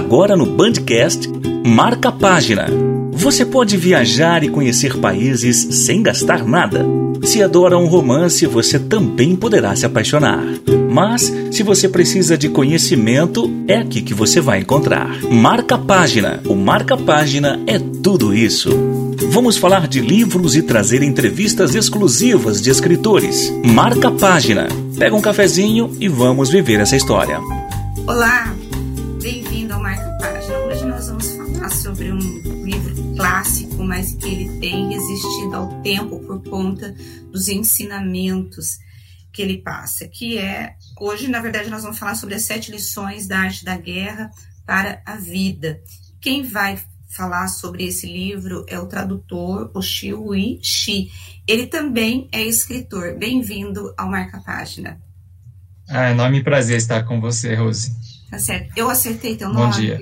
Agora no Bandcast, marca a página. Você pode viajar e conhecer países sem gastar nada. Se adora um romance, você também poderá se apaixonar. Mas, se você precisa de conhecimento, é aqui que você vai encontrar. Marca a página. O Marca Página é tudo isso. Vamos falar de livros e trazer entrevistas exclusivas de escritores. Marca a página. Pega um cafezinho e vamos viver essa história. Olá, mas que ele tem resistido ao tempo por conta dos ensinamentos que ele passa, que é, hoje na verdade nós vamos falar sobre as sete lições da arte da guerra para a vida. Quem vai falar sobre esse livro é o tradutor Oshio Shi. Ele também é escritor. Bem-vindo ao Marca Página. Ah, enorme prazer estar com você, Rose. Tá certo. Eu acertei teu Bom nome? dia.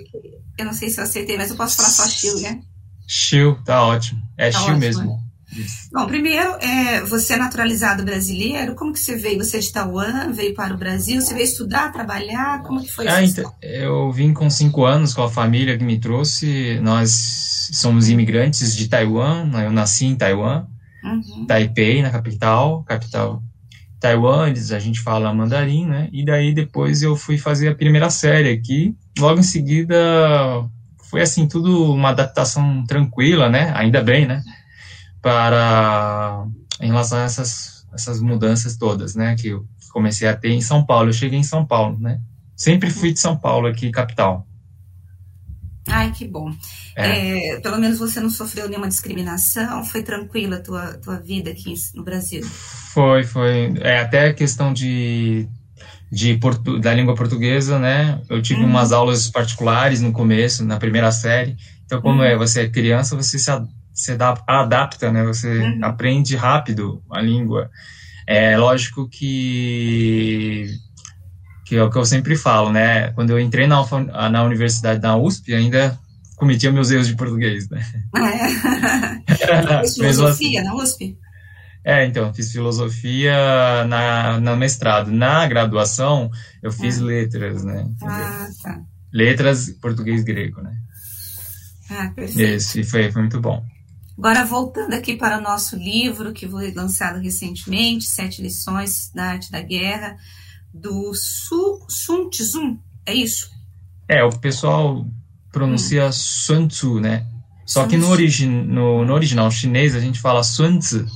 Eu não sei se eu acertei, mas eu posso falar só Chiu, né? Chiu, tá ótimo. É Tá Chiu ótimo, mesmo. Bom, primeiro, é, você é naturalizado brasileiro. Como que você veio? Você é de Taiwan, veio para o Brasil? Você veio estudar, trabalhar? Como que foi Ah, isso? então, eu vim com cinco anos com a família que me trouxe. Nós somos imigrantes de Taiwan. né? Eu nasci em Taiwan, Uhum. Taipei, na capital, capital Taiwan. Eles, a gente fala mandarim, né? E daí depois eu fui fazer a primeira série aqui. Logo em seguida, foi assim tudo uma adaptação tranquila, né? Ainda bem, né? Para em relação a essas essas mudanças todas, né? Que eu comecei a ter em São Paulo. Eu cheguei em São Paulo, né? Sempre fui de São Paulo aqui, capital. Ai, que bom. É. É, pelo menos você não sofreu nenhuma discriminação? Foi tranquila a tua, tua vida aqui no Brasil? Foi, foi. É até a questão de, de da língua portuguesa, né? Eu tive Uhum. umas aulas particulares no começo, na primeira série. Então, quando Uhum. é, você é criança, você se, se adap- adapta, né? Você Uhum. aprende rápido a língua. É lógico que que é o que eu sempre falo, né? Quando eu entrei na, na universidade da USP, ainda cometia meus erros de português, né? É. Fez Mesmo assim. filosofia na USP? É, então, fiz filosofia na, na mestrado. Na graduação, eu fiz Ah. letras, né? Ah, tá. Letras, português e grego, né? Ah, perfeito. Esse foi, foi muito bom. Agora, voltando aqui para o nosso livro, que foi lançado recentemente, Sete Lições da Arte da Guerra, do Su, Sun Tzu, é isso? É, o pessoal pronuncia Sun Tzu, né? Só que Sun no, Tzu. origi no, no original chinês a gente fala Sun Tzu.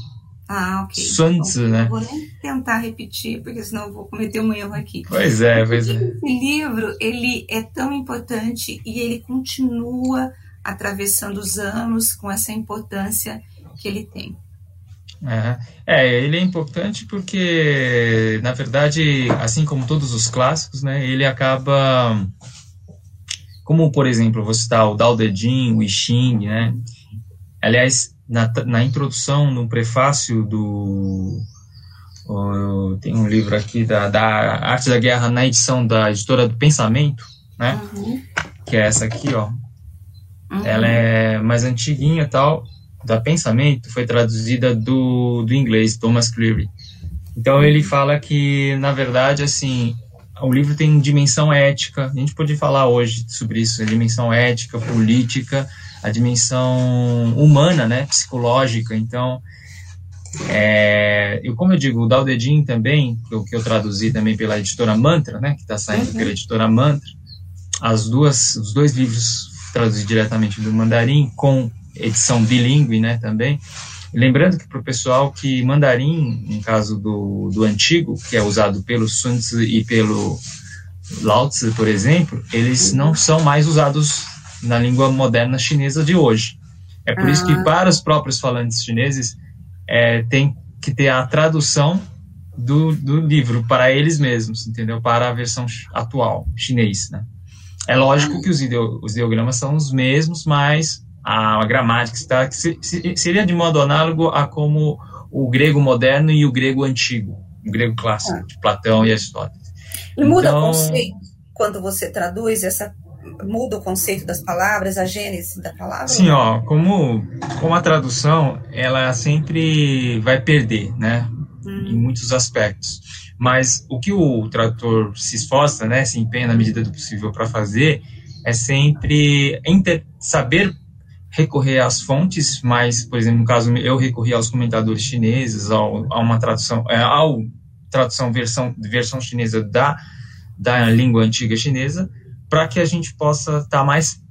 Ah, ok. Tzu, né? Vou nem tentar repetir, porque senão eu vou cometer um erro aqui. Pois é, pois é. Esse livro, ele é tão importante e ele continua atravessando os anos com essa importância que ele tem. É, ele é importante porque, na verdade, assim como todos os clássicos, né, ele acaba, como por exemplo, vou citar o Dao De Jing, o I Ching, né, aliás, na, na introdução, no prefácio do, tem um livro aqui da, da Arte da Guerra na edição da editora do Pensamento, né, Uhum. que é essa aqui, ó, Uhum. ela é mais antiguinha tal, da Pensamento, foi traduzida do, do inglês, Thomas Cleary. Então ele fala que, na verdade, assim, o livro tem dimensão ética, a gente pode falar hoje sobre isso, a dimensão ética, política, a dimensão humana, né, psicológica, então... É, eu, como eu digo, o Dao De Jing também, que eu, que eu traduzi também pela editora Mantra, né, que está saindo Uhum. pela editora Mantra, as duas, os dois livros traduzidos diretamente do mandarim, com edição bilíngue, né, também. Lembrando que para o pessoal que mandarim, no caso do, do antigo, que é usado pelo Sun Tzu e pelo Lao Tzu, por exemplo, eles não são mais usados na língua moderna chinesa de hoje. É por isso que Ah. para os próprios falantes chineses é, tem que ter a tradução do, do livro para eles mesmos, entendeu? Para a versão atual, chinês, né? É lógico que os, ideo, os ideogramas são os mesmos, mas a, gramática está que se- se- seria de modo análogo a como o grego moderno e o grego antigo, o grego clássico, de Platão e Aristóteles. E muda Então- o conceito quando você traduz essa muda o conceito das palavras, a gênese da palavra? Sim, ó, como, como a tradução, ela sempre vai perder, né? Em Hum, muitos aspectos. Mas o que o tradutor se esforça, né, se empenha na medida do possível para fazer, é sempre saber recorrer às fontes, mas, por exemplo, no caso eu recorri aos comentadores chineses, ao, a uma tradução, é, ao tradução versão versão chinesa da da língua antiga chinesa, para que a gente possa estar tá mais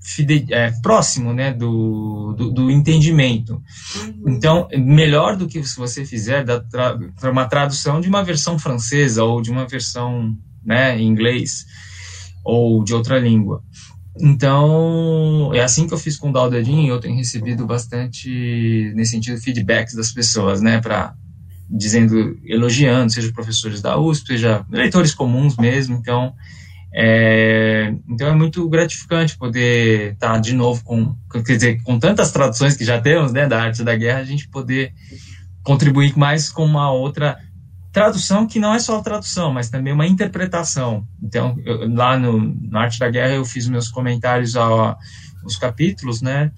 fide, é, próximo né, do, do, do, entendimento. Uhum. Então, melhor do que se você fizer da tra, uma tradução de uma versão francesa ou de uma versão né, em inglês ou de outra língua. Então, é assim que eu fiz com o Daldadin, eu tenho recebido bastante, nesse sentido, feedbacks das pessoas, né, para dizendo, elogiando, seja professores da USP, seja leitores comuns mesmo, então é, então é muito gratificante poder estar tá de novo com, quer dizer, com tantas traduções que já temos, né, da arte da guerra, a gente poder contribuir mais com uma outra tradução que não é só tradução, mas também uma interpretação. Então, eu, lá no Arte da Guerra eu fiz meus comentários aos capítulos, né?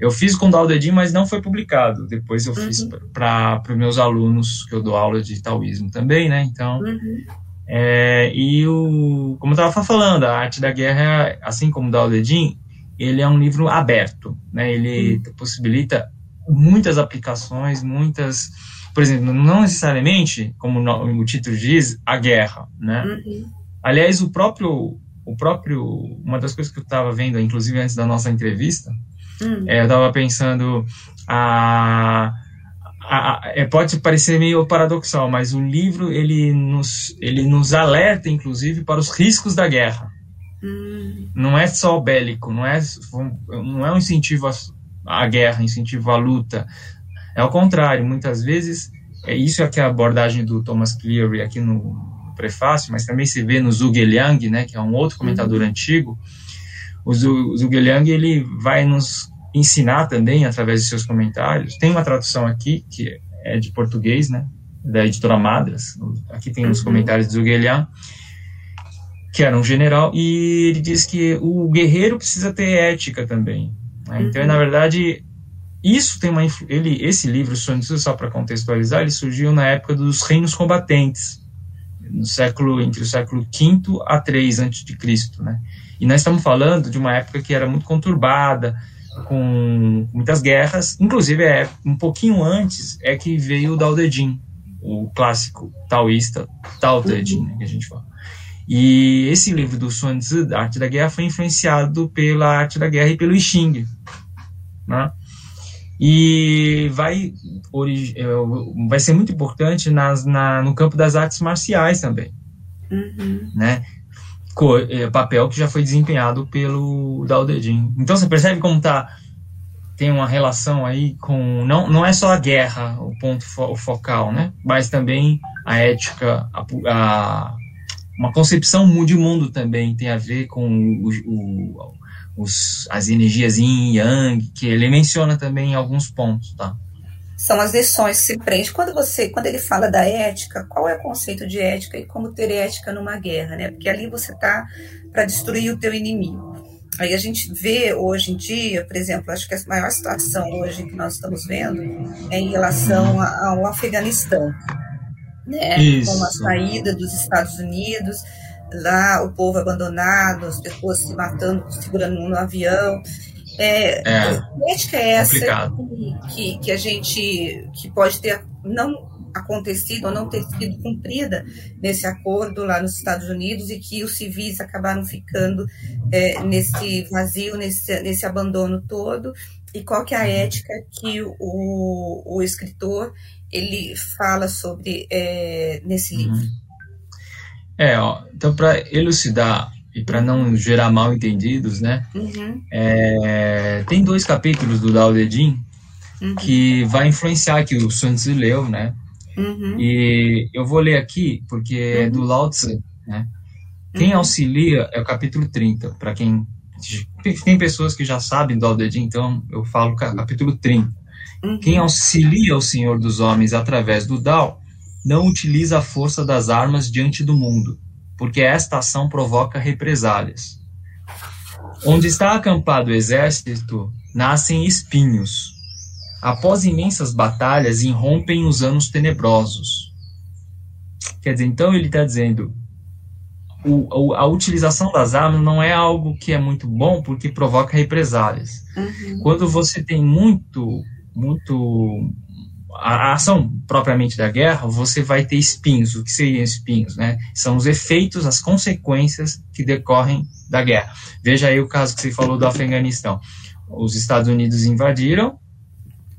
Eu fiz com Daldedim, mas não foi publicado. Depois eu uhum. fiz para os meus alunos, que eu dou aula de taoísmo também, né? Então, uhum. É, e o, como eu estava falando, a arte da guerra, assim como o Dao De Jing, ele é um livro aberto, né? Ele uhum. possibilita muitas aplicações, muitas, por exemplo, não necessariamente, como o título diz, a guerra, né? Uhum. Aliás, o próprio, o próprio, uma das coisas que eu estava vendo, inclusive antes da nossa entrevista, uhum. é, eu estava pensando a a, é, pode parecer meio paradoxal, mas o livro ele nos, ele nos alerta, inclusive, para os riscos da guerra. Hum. Não é só bélico, não é, não é um incentivo à, à guerra, incentivo à luta. É ao contrário, muitas vezes, é isso é que é a abordagem do Thomas Cleary aqui no, prefácio, mas também se vê no Zhuge Liang, né, que é um outro comentador uhum. antigo. O Zhuge Liang ele vai nos ensinar também através de seus comentários. Tem uma tradução aqui que é de português, né, da editora Madras. Aqui tem os uhum. comentários de Zuguelian, que era um general, e ele diz que o guerreiro precisa ter ética também. Né? Então, uhum. na verdade, isso tem uma ele esse livro só para contextualizar, ele surgiu na época dos reinos combatentes, no século entre o século V a 3 antes de Cristo, né? E nós estamos falando de uma época que era muito conturbada, com muitas guerras, inclusive é um pouquinho antes é que veio o Dao De Jing, o clássico taoísta Tao Te Ching, né, que a gente fala. E esse livro do Sun Tzu, Arte da Guerra, foi influenciado pela Arte da Guerra e pelo I Ching, né? E vai, é, vai ser muito importante nas, na, no campo das artes marciais também, uhum. né? É, papel que já foi desempenhado pelo Dao De Jing. Então você percebe como tá tem uma relação aí com não não é só a guerra o ponto fo, o focal, né? Mas também a ética, a, a, uma concepção de mundo também tem a ver com o, o, os, as energias yin e yang que ele menciona também em alguns pontos, tá? são as lições que se prende. Quando você, quando ele fala da ética, qual é o conceito de ética e como ter ética numa guerra, né? Porque ali você está para destruir o teu inimigo. Aí a gente vê hoje em dia, por exemplo, acho que a maior situação hoje que nós estamos vendo é em relação ao Afeganistão, né? Isso. Com a saída dos Estados Unidos, lá o povo abandonado, as pessoas se matando, segurando no avião. É, é, que ética é essa que, que a gente que pode ter não acontecido ou não ter sido cumprida nesse acordo lá nos Estados Unidos e que os civis acabaram ficando é, nesse vazio, nesse, nesse abandono todo e qual que é a ética que o, o escritor ele fala sobre é, nesse livro. É, ó, então para elucidar e para não gerar mal entendidos, né? Uhum. É, tem dois capítulos do Dao De Jing uhum. que vai influenciar que o Sun Tzu leu, né? Uhum. E eu vou ler aqui porque é do uhum. Lao Tzu, né? Quem uhum. auxilia é o capítulo 30, para quem tem pessoas que já sabem do Dao De Jing, então eu falo capítulo 30. Uhum. Quem auxilia o Senhor dos homens através do Dao não utiliza a força das armas diante do mundo porque esta ação provoca represálias. Onde está acampado o exército, nascem espinhos. Após imensas batalhas, irrompem os anos tenebrosos. Quer dizer, então ele está dizendo o, a utilização das armas não é algo que é muito bom porque provoca represálias. Uhum. Quando você tem muito, muito a ação propriamente da guerra, você vai ter espinhos. O que seriam espinhos? Né? São os efeitos, as consequências que decorrem da guerra. Veja aí o caso que você falou do Afeganistão. Os Estados Unidos invadiram,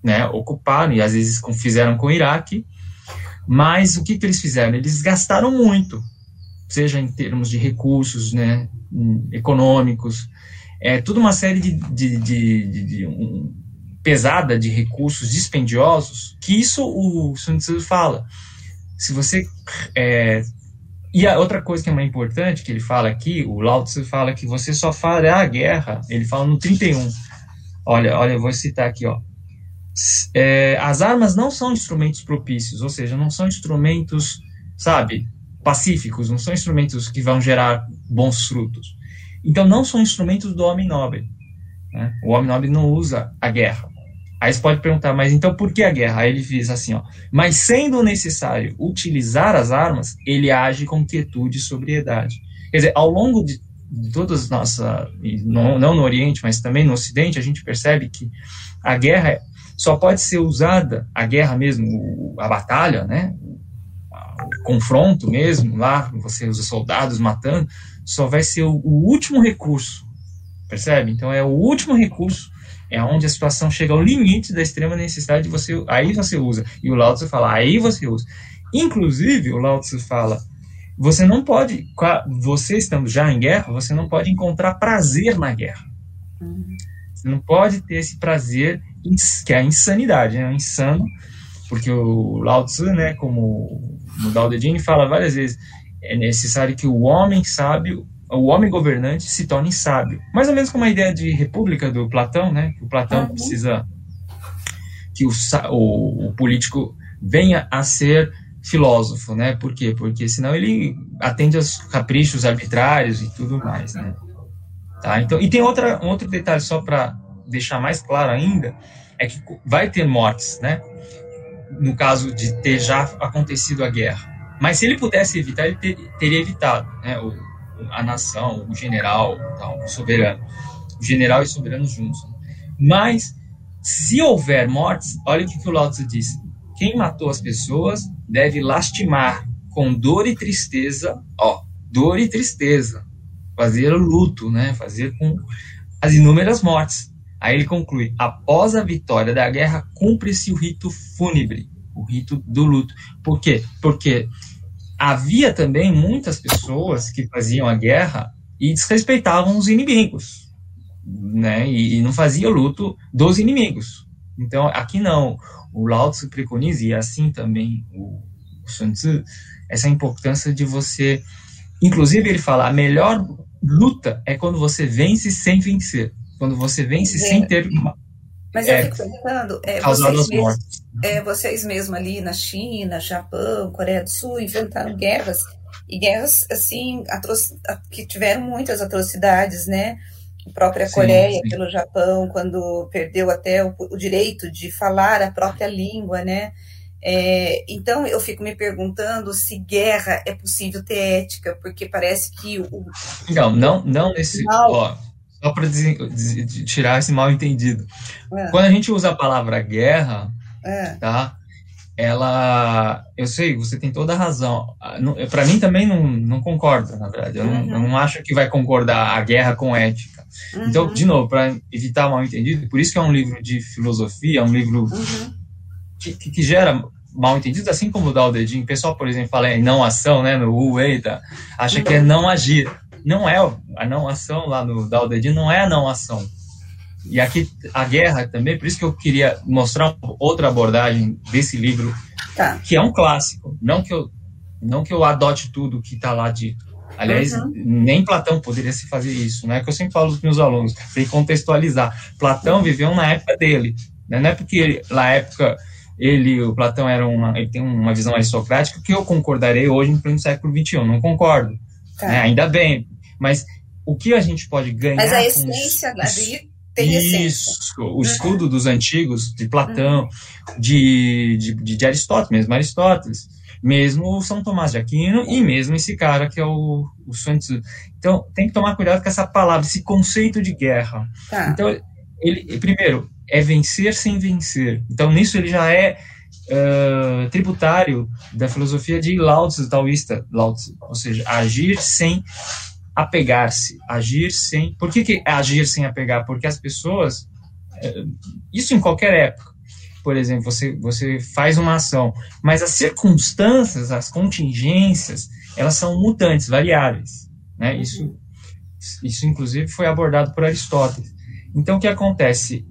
né, ocuparam, e às vezes fizeram com o Iraque, mas o que, que eles fizeram? Eles gastaram muito, seja em termos de recursos né, econômicos, é tudo uma série de, de, de, de, de um, pesada de recursos dispendiosos, que isso o Sun Tzu fala. Se você é, e a outra coisa que é mais importante que ele fala aqui, o Lao Tzu fala que você só fará a guerra, ele fala no 31. Olha, olha, eu vou citar aqui, ó. É, as armas não são instrumentos propícios, ou seja, não são instrumentos, sabe, pacíficos, não são instrumentos que vão gerar bons frutos. Então, não são instrumentos do homem nobre. Né? O homem nobre não usa a guerra. Aí você pode perguntar, mas então por que a guerra? Aí ele diz assim, ó, mas sendo necessário utilizar as armas, ele age com quietude e sobriedade. Quer dizer, ao longo de, todas nossa, não, não no Oriente, mas também no Ocidente, a gente percebe que a guerra só pode ser usada, a guerra mesmo, a batalha, né, o confronto mesmo, lá você usa soldados matando, só vai ser o último recurso, percebe? Então é o último recurso é onde a situação chega ao limite da extrema necessidade de você, aí você usa. E o Lao Tzu fala, aí você usa. Inclusive, o Lao Tzu fala, você não pode, você estando já em guerra, você não pode encontrar prazer na guerra. Você não pode ter esse prazer, que é a insanidade, né? É insano, porque o Lao Tzu, né, como o Dao De fala várias vezes, é necessário que o homem sábio o homem governante se torne sábio. Mais ou menos como a ideia de república do Platão, né? Que o Platão uhum. precisa que o, o, o, político venha a ser filósofo, né? Por quê? Porque senão ele atende aos caprichos arbitrários e tudo mais, né? Tá? Então, e tem outra, um outro detalhe só para deixar mais claro ainda, é que vai ter mortes, né? No caso de ter já acontecido a guerra. Mas se ele pudesse evitar, ele ter, teria evitado, né? O, a nação, o general, o soberano. O general e o soberano juntos. Mas, se houver mortes, olha o que, que o Lao Tzu diz. Quem matou as pessoas deve lastimar com dor e tristeza, ó, dor e tristeza, fazer luto, né, fazer com as inúmeras mortes. Aí ele conclui: após a vitória da guerra, cumpre-se o rito fúnebre, o rito do luto. Por quê? Porque havia também muitas pessoas que faziam a guerra e desrespeitavam os inimigos, né? E, e não fazia luto dos inimigos. Então, aqui não. O Lao Tzu preconiza, e assim também o, o Sun Tzu, essa importância de você... Inclusive, ele fala, a melhor luta é quando você vence sem vencer. Quando você vence sem ter mas é, eu fico pensando, é, vocês, mesmos, é, vocês mesmos ali na China, Japão, Coreia do Sul, enfrentaram guerras, e guerras, assim, que tiveram muitas atrocidades, né? A própria sim, Coreia sim. pelo Japão, quando perdeu até o, o, direito de falar a própria língua, né? É, então eu fico me perguntando se guerra é possível ter ética, porque parece que o. Não, não, não nesse. Ó, só para tirar esse mal entendido. É. Quando a gente usa a palavra guerra, é. tá? Ela, eu sei, você tem toda a razão. Para mim também não, não concorda, na verdade. Eu, uhum. não, não acho que vai concordar a guerra com ética. Então, uhum. Então, de novo, para evitar mal entendido, por isso que é um livro de filosofia, é um livro uhum. que, que, gera mal entendidos, assim como o Dao De Jing. O pessoal, por exemplo, fala em não ação, né, no tá? acha que é não agir não é a não ação lá no Dao De não é a não ação. E aqui a guerra também, por isso que eu queria mostrar outra abordagem desse livro, tá. que é um clássico. Não que eu não que eu adote tudo que está lá dito. Aliás, uhum. nem Platão poderia se fazer isso, né? Que eu sempre falo para os meus alunos, tem que contextualizar. Platão viveu na época dele, né? não é porque na época ele, o Platão era uma, ele tem uma visão aristocrática que eu concordarei hoje no pleno século XXI. Não concordo. Tá. Né? Ainda bem. Mas o que a gente pode ganhar. Mas a essência da vida tem Isso, o uhum. estudo dos antigos, de Platão, uhum. de, de, de, Aristóteles mesmo, Aristóteles. mesmo São Tomás de Aquino e mesmo esse cara que é o, o Sun Tzu. Então, tem que tomar cuidado com essa palavra, esse conceito de guerra. Tá. Então, ele, primeiro, é vencer sem vencer. Então, nisso ele já é uh, tributário da filosofia de Lao Tzu, taoísta, Lao Tzu, ou seja, agir sem apegar-se, agir sem... Por que, que é agir sem apegar? Porque as pessoas, uh, isso em qualquer época, por exemplo, você, você faz uma ação, mas as circunstâncias, as contingências, elas são mutantes, variáveis. Né? Isso, isso, inclusive, foi abordado por Aristóteles. Então, o que acontece?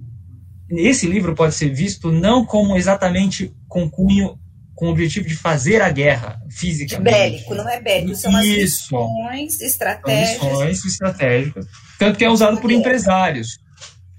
Esse livro pode ser visto não como exatamente com cunho, com o objetivo de fazer a guerra física. De bélico, não é bélico, são as lições estratégicas. Lições estratégicas. Tanto que é usado por empresários.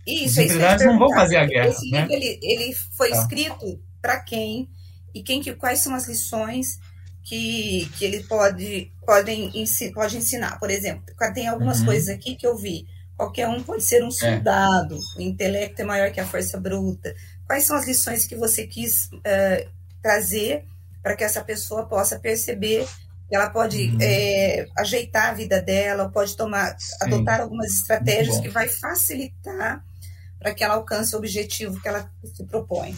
Isso, Os empresários não vão fazer a guerra. Esse né? livro ele, ele foi tá. escrito para quem e quem que, quais são as lições que, que ele pode, podem, pode ensinar. Por exemplo, tem algumas uhum. coisas aqui que eu vi. Qualquer um pode ser um é. soldado, é. o intelecto é maior que a força bruta. Quais são as lições que você quis uh, trazer para que essa pessoa possa perceber que ela pode uhum. é, ajeitar a vida dela, ou pode tomar, Sim. adotar algumas estratégias que vai facilitar para que ela alcance o objetivo que ela se propõe.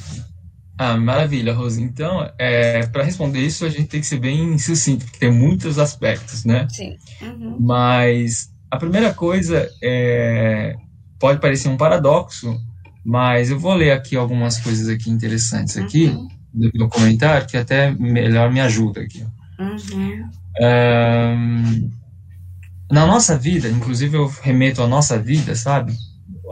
Ah, maravilha, Rose. Então, é, para responder isso, a gente tem que ser bem sucinto, porque tem muitos aspectos, né? Sim. Uhum. Mas a primeira coisa é, pode parecer um paradoxo, mas eu vou ler aqui algumas coisas aqui interessantes aqui uhum. Do, do, comentário que até melhor me ajuda aqui. Uhum. Um, na nossa vida, inclusive eu remeto à nossa vida, sabe?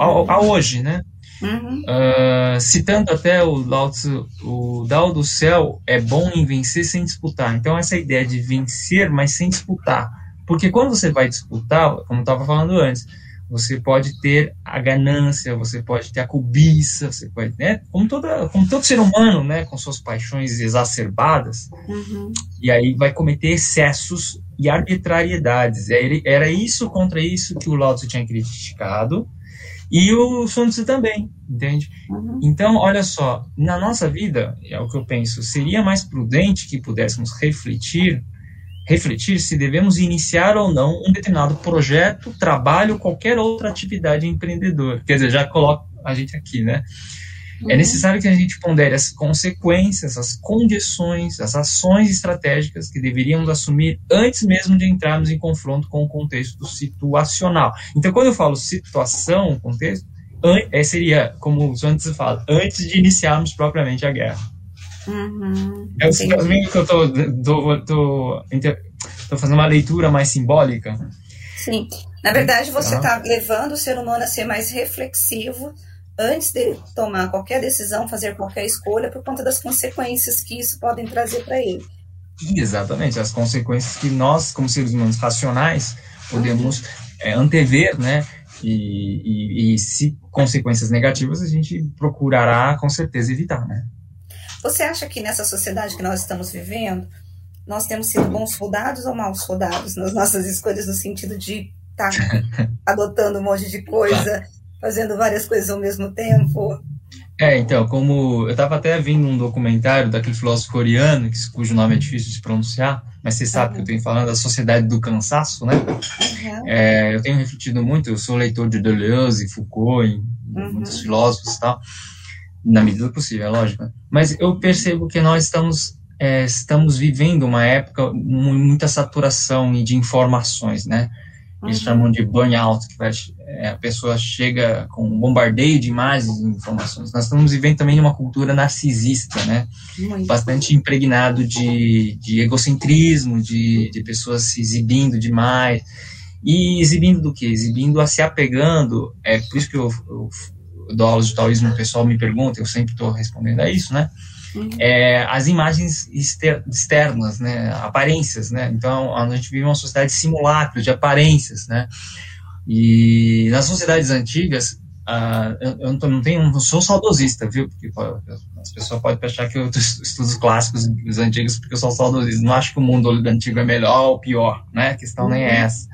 a, a hoje, né? Uhum. Uh, citando até o Lao Tzu, o Dao do céu é bom em vencer sem disputar. Então, essa ideia de vencer, mas sem disputar. Porque quando você vai disputar, como eu estava falando antes, você pode ter a ganância, você pode ter a cobiça, você pode, né? Como, toda, como todo ser humano, né? Com suas paixões exacerbadas. Uhum. E aí vai cometer excessos e arbitrariedades. Era isso contra isso que o Lao Tzu tinha criticado e o Sun Tzu também, entende? Uhum. Então, olha só, na nossa vida, é o que eu penso, seria mais prudente que pudéssemos refletir, refletir se devemos iniciar ou não um determinado projeto, trabalho, qualquer outra atividade empreendedora. Quer dizer, já coloco a gente aqui, né? É uhum. É necessário que a gente pondere as consequências, as condições, as ações estratégicas que deveríamos assumir antes mesmo de entrarmos em confronto com o contexto situacional. Então, quando eu falo situação, contexto, é, seria, como o antes fala, antes de iniciarmos propriamente a guerra. Uhum, é o que eu tô, tô, tô, tô, fazendo uma leitura mais simbólica. Sim. Na verdade, você está tá levando o ser humano a ser mais reflexivo antes de tomar qualquer decisão, fazer qualquer escolha, por conta das consequências que isso podem trazer para ele. Exatamente, as consequências que nós, como seres humanos racionais, podemos é, antever, né? E, e, e, se consequências negativas, a gente procurará com certeza evitar, né? Você acha que nessa sociedade que nós estamos vivendo, nós temos sido bons soldados ou maus soldados nas nossas escolhas no sentido de estar tá adotando um monte de coisa, fazendo várias coisas ao mesmo tempo. É, então, como eu estava até vendo um documentário daquele filósofo coreano, cujo nome é difícil de pronunciar, mas você sabe uhum. que eu tenho falando da sociedade do cansaço, né? Uhum. É, eu tenho refletido muito, eu sou leitor de Deleuze, Foucault, uhum. muitos filósofos e tal, na medida do possível, é lógico. Né? Mas eu percebo que nós estamos, é, estamos vivendo uma época muita saturação de informações, né? Eles uhum. chamam de burnout, que vai, é, a pessoa chega com um bombardeio de imagens e informações. Nós estamos vivendo também uma cultura narcisista, né? Muito. Bastante impregnado de, de egocentrismo, de, de pessoas se exibindo demais. E exibindo do que? Exibindo a se apegando. É por isso que eu, eu, eu dou aulas de taoísmo, o pessoal me pergunta, eu sempre estou respondendo a isso, né? Uhum. É, as imagens externas, né, aparências, né, então a gente vive uma sociedade de simulacros, de aparências, né, e nas sociedades antigas, uh, eu, não tenho, não sou saudosista, viu, porque as pessoas podem achar que eu estudo os clássicos os antigos porque eu sou saudosista, não acho que o mundo antigo é melhor ou pior, né, a questão nem é uhum. essa,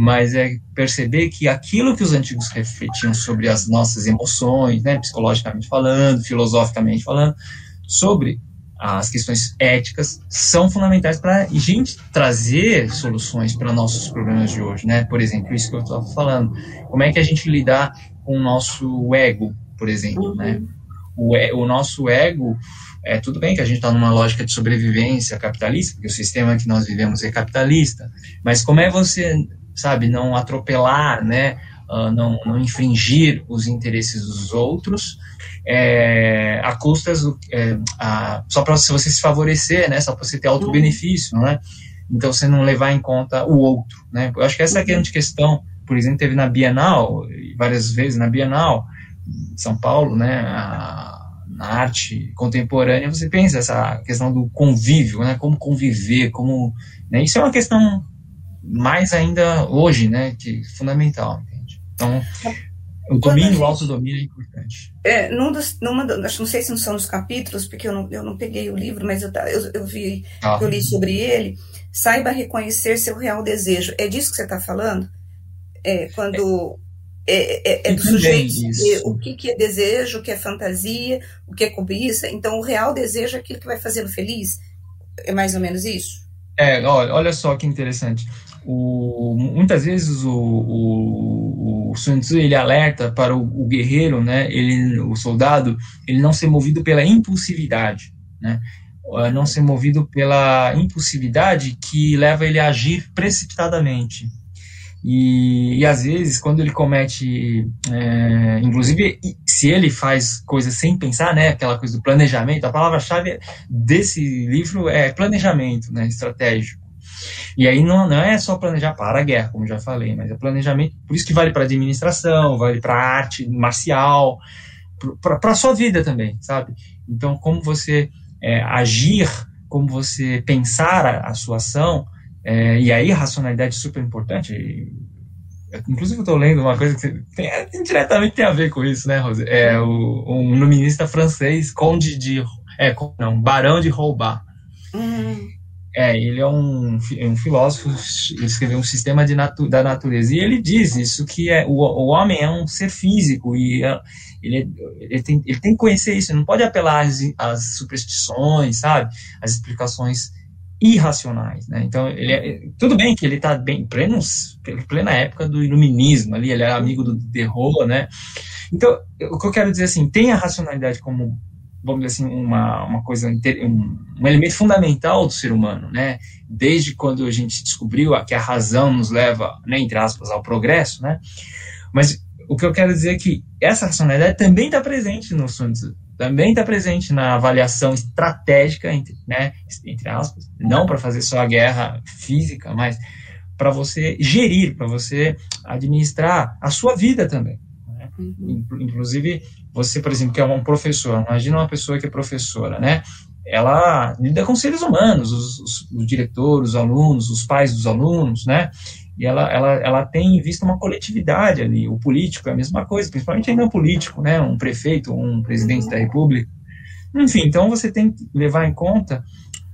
mas é perceber que aquilo que os antigos refletiam sobre as nossas emoções, né, psicologicamente falando, filosoficamente falando, sobre as questões éticas são fundamentais para a gente trazer soluções para nossos problemas de hoje, né? Por exemplo, isso que eu estava falando. Como é que a gente lidar com o nosso ego, por exemplo, né? O, o nosso ego, é tudo bem que a gente está numa lógica de sobrevivência capitalista, porque o sistema que nós vivemos é capitalista, mas como é você, sabe, não atropelar, né? Uh, não, não infringir os interesses dos outros é, a custas é, a, só para você se favorecer, né? Só para você ter alto benefício, né? Então você não levar em conta o outro, né? Eu acho que essa é a grande questão. Por exemplo, teve na Bienal várias vezes na Bienal São Paulo, né? A, na arte contemporânea você pensa essa questão do convívio, né? Como conviver, como né? isso é uma questão mais ainda hoje, né? Que fundamental, entende? Então o domínio, gente, o autodomínio é importante. É, num dos, numa, não sei se não são os capítulos, porque eu não, eu não peguei o livro, mas eu, eu, eu vi, ah. eu li sobre ele. Saiba reconhecer seu real desejo. É disso que você está falando? É, quando é, é, é do sujeito o que, que é desejo, o que é fantasia, o que é cobiça. Então, o real desejo é aquilo que vai fazê-lo feliz. É mais ou menos isso? É, olha, olha só que interessante. O, muitas vezes o, o, o Sun Tzu ele alerta para o, o, guerreiro, né, ele, o soldado, ele não ser movido pela impulsividade, né, não ser movido pela impulsividade que leva ele a agir precipitadamente. E, e às vezes, quando ele comete, é, inclusive, se ele faz coisas sem pensar, né, aquela coisa do planejamento, a palavra-chave desse livro é planejamento, né, estratégico. E aí não, não é só planejar para a guerra, como já falei, mas é planejamento, por isso que vale para administração, vale para arte marcial, para a sua vida também, sabe? Então, como você é, agir, como você pensar a, a sua ação, é, e aí, racionalidade é super importante. Inclusive, eu estou lendo uma coisa que tem, indiretamente tem a ver com isso, né, Rose? É o, um luminista francês, Conde de. É, não, Barão de Roubar. Uhum. É, ele é um, um filósofo, ele escreveu um sistema de natu, da natureza, e ele diz isso, que é, o, o homem é um ser físico, e é, ele, ele, tem, ele tem que conhecer isso, não pode apelar às, às superstições, sabe, às explicações irracionais, né? Então, ele é, tudo bem que ele está bem pleno, plena época do iluminismo ali, ele é amigo do terror, né? Então, o que eu quero dizer assim, tem a racionalidade como vamos dizer assim, uma, uma coisa, um, um, elemento fundamental do ser humano, né? Desde quando a gente descobriu que a razão nos leva, né, entre aspas, ao progresso, né? Mas o que eu quero dizer é que essa racionalidade também está presente no Sun Tzu também está presente na avaliação estratégica, entre, né, entre aspas, não para fazer só a guerra física, mas para você gerir, para você administrar a sua vida também. Uhum. Inclusive, você, por exemplo, que é um professor, imagina uma pessoa que é professora, né? Ela lida com seres humanos, os, os, os diretores, os alunos, os pais dos alunos, né? e ela, ela, ela tem visto uma coletividade ali. O político é a mesma coisa, principalmente ainda o político, né? Um prefeito, um presidente da república. Enfim, então você tem que levar em conta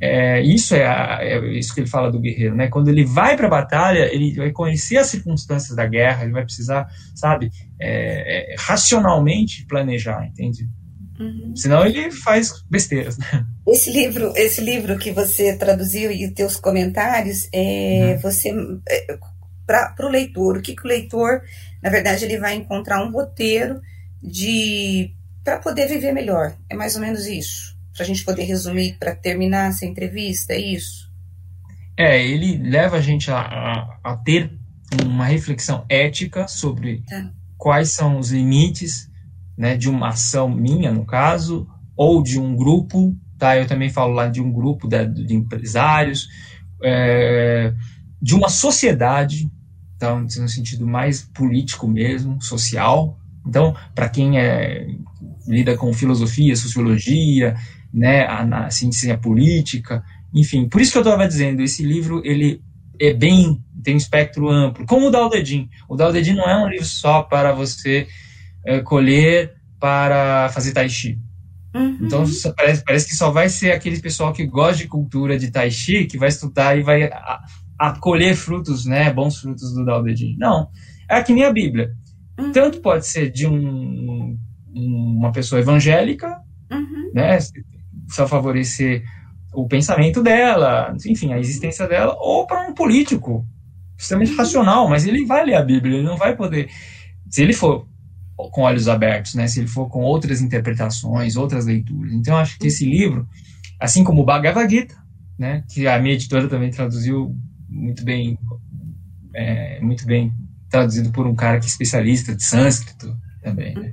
é, isso é, a, é, isso que ele fala do guerreiro, né? Quando ele vai para a batalha, ele vai conhecer as circunstâncias da guerra, ele vai precisar, sabe, é, é, racionalmente planejar, entende? Uhum. Senão ele faz besteiras. Né? Esse livro, esse livro que você traduziu e os teus comentários, é, uhum. você é, para o leitor. O que, que o leitor, na verdade, ele vai encontrar um roteiro de para poder viver melhor. É mais ou menos isso. Para a gente poder resumir, para terminar essa entrevista, é isso? É, ele leva a gente a, a, a ter uma reflexão ética sobre tá. quais são os limites né, de uma ação minha, no caso, ou de um grupo, tá? Eu também falo lá de um grupo de, de empresários, é, de uma sociedade, então, no sentido mais político mesmo, social. Então, para quem é, lida com filosofia, sociologia, né, a, a ciência política, enfim, por isso que eu estava dizendo, esse livro ele é bem tem um espectro amplo, como o Dao De Jing. O Dao De Jing não é um livro só para você é, colher para fazer tai chi. Uhum. Então parece, parece que só vai ser aquele pessoal que gosta de cultura de tai chi que vai estudar e vai a colher frutos, né, bons frutos do Dao De Jing. Não, é que nem a Bíblia. Uhum. Tanto pode ser de um, uma pessoa evangélica, uhum. né, só favorecer o pensamento dela, enfim, a existência dela, ou para um político extremamente racional, mas ele vai ler a Bíblia, ele não vai poder. Se ele for com olhos abertos, né? Se ele for com outras interpretações, outras leituras. Então, acho que esse livro, assim como o Bhagavad Gita, né? Que a minha editora também traduziu muito bem, é, muito bem traduzido por um cara que é especialista de sânscrito também. Né?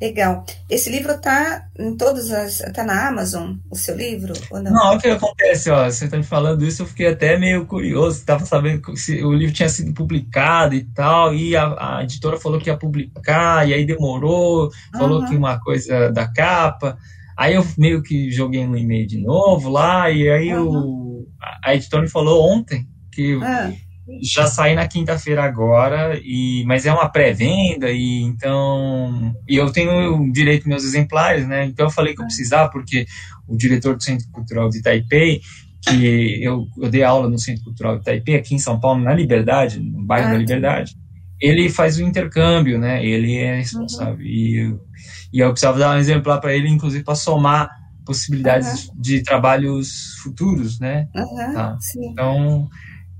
Legal. Esse livro está em todas as. Está na Amazon, o seu livro? Ou não? não, o que acontece, ó, você está me falando isso, eu fiquei até meio curioso, estava sabendo se o livro tinha sido publicado e tal, e a, a editora falou que ia publicar, e aí demorou, falou uhum. que uma coisa da capa. Aí eu meio que joguei no e-mail de novo lá, e aí uhum. o, a, a editora me falou ontem que. Uhum já saí na quinta-feira agora, e, mas é uma pré-venda, e então. E eu tenho direito meus exemplares, né? Então eu falei que eu precisava, porque o diretor do Centro Cultural de Taipei, que eu, eu dei aula no Centro Cultural de Taipei, aqui em São Paulo, na Liberdade, no bairro ah, da Liberdade, ele faz o intercâmbio, né? Ele é responsável. Uhum. E, e eu precisava dar um exemplar para ele, inclusive para somar possibilidades uhum. de trabalhos futuros, né? Uhum, tá. Então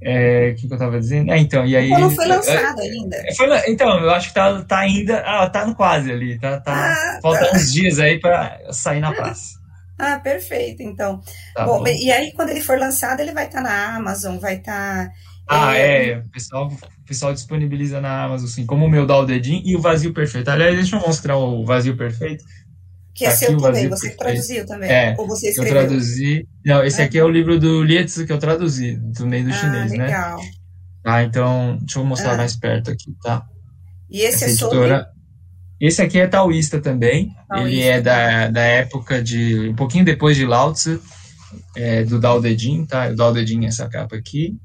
é, o que, que, eu estava dizendo? É, então, e aí. não foi lançado é, ainda. É, foi, então, eu acho que tá, tá ainda. Ah, tá no quase ali. Tá, tá, ah, falta tá. uns dias aí para sair na praça. Ah, perfeito, então. Tá bom, bom, e aí, quando ele for lançado, ele vai estar tá na Amazon, vai estar. Tá, ah, é, é, o pessoal, o pessoal disponibiliza na Amazon, assim, como o meu dá o dedinho e o vazio perfeito. Aliás, deixa eu mostrar o vazio perfeito. Que é tá seu também, você traduziu também? É, Ou você escreveu? Eu traduzi. Não, esse aqui é o livro do Lietz que eu traduzi, do meio do ah, chinês, né? legal. né? Ah, então, deixa eu mostrar ah. mais perto aqui, tá? E esse Essa é editora... sobre... Esse aqui é taoísta também. Taoísta. Ele é da, da época de... Um pouquinho depois de Lao Tzu, é, do Dao De Jing, tá? O Dao De Jing é essa capa aqui.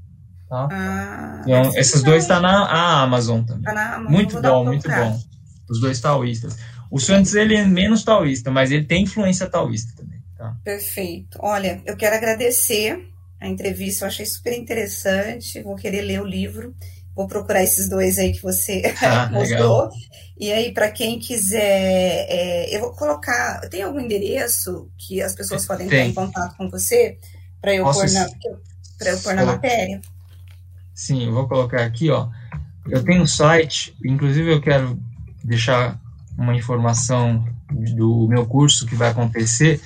Tá? Ah, então, esses dois tá na Amazon também. Tá na Amazon. Muito bom, muito bom. Os dois taoístas. O Santos ele é menos taoísta, mas ele tem influência taoísta também. Tá? Perfeito. Olha, eu quero agradecer a entrevista, eu achei super interessante. Vou querer ler o livro. Vou procurar esses dois aí que você ah, mostrou. Legal. E aí, para quem quiser, é, eu vou colocar. Tem algum endereço que as pessoas podem tem. entrar em contato com você para eu, pôr na, eu pôr na matéria? Sim, eu vou colocar aqui, ó. Eu tenho um site, inclusive eu quero deixar uma informação do meu curso que vai acontecer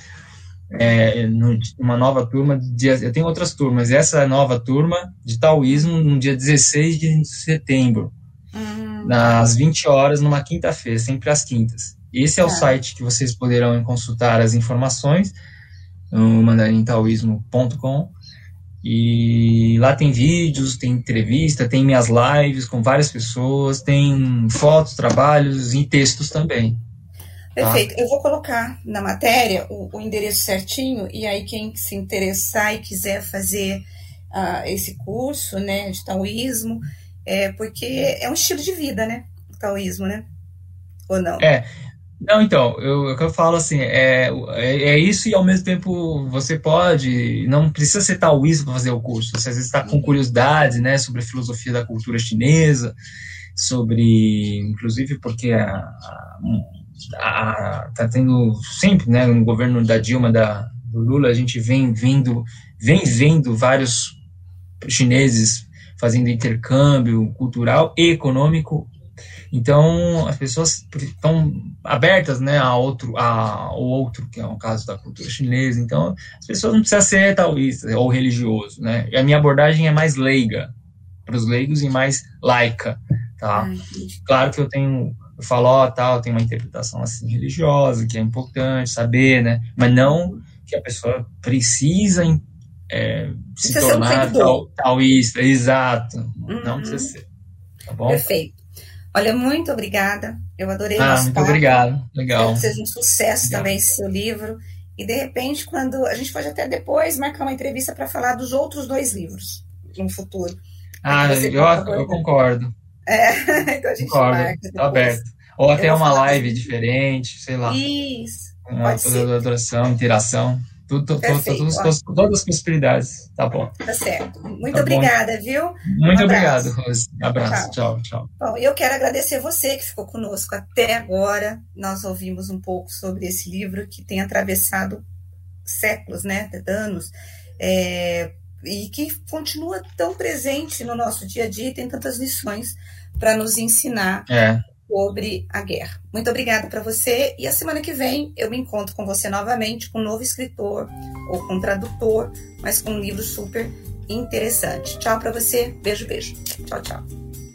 é, numa nova turma. Dia, eu tenho outras turmas, essa nova turma de taoísmo no dia 16 de setembro, hum. nas 20 horas, numa quinta-feira, sempre às quintas. Esse é o tá. site que vocês poderão consultar as informações no mandarintaoísmo.com e lá tem vídeos, tem entrevista, tem minhas lives com várias pessoas, tem fotos, trabalhos e textos também. Tá? Perfeito. Tá? Eu vou colocar na matéria o, o, endereço certinho, e aí quem se interessar e quiser fazer uh, esse curso né, de taoísmo, é, porque é um estilo de vida, né? O taoísmo, né? Ou não? É. Não, então, eu, eu falo assim, é, é, é, isso e ao mesmo tempo você pode, não precisa ser taoísta para fazer o curso, você às vezes está com curiosidade, né, sobre a filosofia da cultura chinesa, sobre, inclusive porque a, a, tá tendo sempre, né, no governo da Dilma, da, do Lula, a gente vem vendo, vem vendo vários chineses fazendo intercâmbio cultural e econômico então, as pessoas estão abertas né, a outro, a, ao outro, que é o caso da cultura chinesa. Então, as pessoas não precisam ser taoísta ou religioso. Né? E a minha abordagem é mais leiga, para os leigos, e mais laica. Tá? Ai, claro que eu tenho eu falo, ó, tal, tem uma interpretação assim religiosa, que é importante saber, né? Mas não que a pessoa precisa é, se precisa tornar tal, taoísta, exato. Uhum. Não precisa ser. Tá bom? Perfeito. Olha, muito obrigada. Eu adorei ah, muito papo. obrigado. Legal. Que seja um sucesso Legal. também esse seu livro. E de repente, quando a gente pode até depois marcar uma entrevista para falar dos outros dois livros no futuro. Ah, eu, eu concordo. É, então a gente concordo. marca. Tá aberto. Ou até uma live diferente, sei lá. Isso. Uma adoração, interação. Tudo, Perfeito, todas, todas as possibilidades. Tá bom. Tá certo. Muito tá obrigada, bom. viu? Muito um obrigado, Rose. Abraço. Tchau. tchau, tchau. Bom, eu quero agradecer você que ficou conosco até agora. Nós ouvimos um pouco sobre esse livro que tem atravessado séculos, né? Anos. É, e que continua tão presente no nosso dia a dia e tem tantas lições para nos ensinar é sobre a guerra. Muito obrigada para você e a semana que vem eu me encontro com você novamente com um novo escritor ou com um tradutor, mas com um livro super interessante. Tchau para você, beijo, beijo. Tchau, tchau.